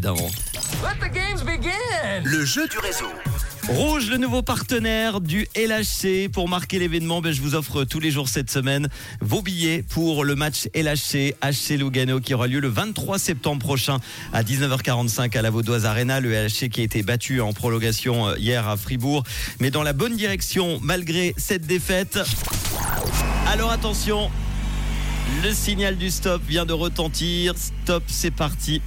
évidemment. Le jeu du réseau. Rouge, le nouveau partenaire du LHC. Pour marquer l'événement, ben, je vous offre tous les jours cette semaine vos billets pour le match LHC HC Lugano qui aura lieu le 23 septembre prochain à 19h45 à la Vaudoise Arena. Le LHC qui a été battu en prolongation euh, hier à Fribourg, mais dans la bonne direction malgré cette défaite. Alors attention, le signal du stop vient de retentir. Stop, c'est parti.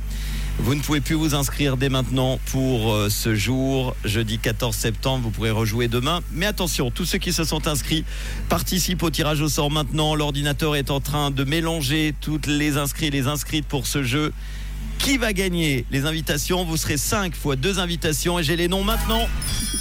Vous ne pouvez plus vous inscrire dès maintenant pour euh, ce jour, jeudi 14 septembre. Vous pourrez rejouer demain. Mais attention, tous ceux qui se sont inscrits participent au tirage au sort maintenant. L'ordinateur est en train de mélanger toutes les inscrits et les inscrites pour ce jeu. Qui va gagner? Les invitations Vous serez 5 fois 2 invitations et j'ai les noms maintenant.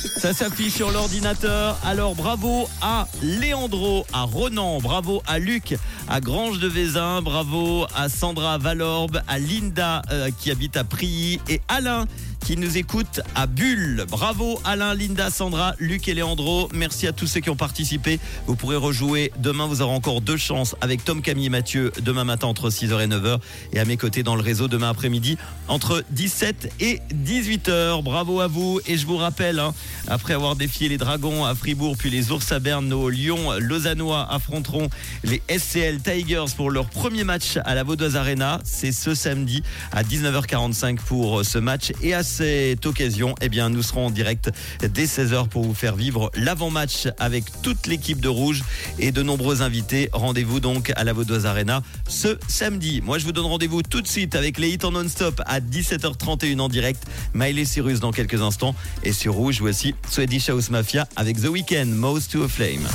Ça s'affiche sur l'ordinateur. Alors bravo à Léandro, à Ronan, bravo à Luc, à Grange de Vézin, bravo à Sandra Valorbe, à Linda euh, qui habite à Prilly et Alain qui nous écoute à Bulle. Bravo Alain, Linda, Sandra, Luc et Léandro. Merci à tous ceux qui ont participé. Vous pourrez rejouer demain. Vous aurez encore deux chances avec Tom, Camille et Mathieu demain matin entre 6h et 9h. Et à mes côtés dans le réseau demain après-midi entre 17 et 18h. Bravo à vous. Et je vous rappelle, hein, après avoir défié les Dragons à Fribourg puis les Ours à Berne, nos Lions lausannois affronteront les SCL Tigers pour leur premier match à la Vaudoise Arena. C'est ce samedi à 19h45 pour ce match. Et à cette occasion, eh bien, nous serons en direct dès 16h pour vous faire vivre l'avant-match avec toute l'équipe de Rouge et de nombreux invités. Rendez-vous donc à la Vaudoise Arena ce samedi. Moi, je vous donne rendez-vous tout de suite avec les hits en non-stop à 17h31 en direct. Miley Cyrus dans quelques instants. Et sur Rouge, voici Swedish House Mafia avec The Weeknd, Most to a Flame.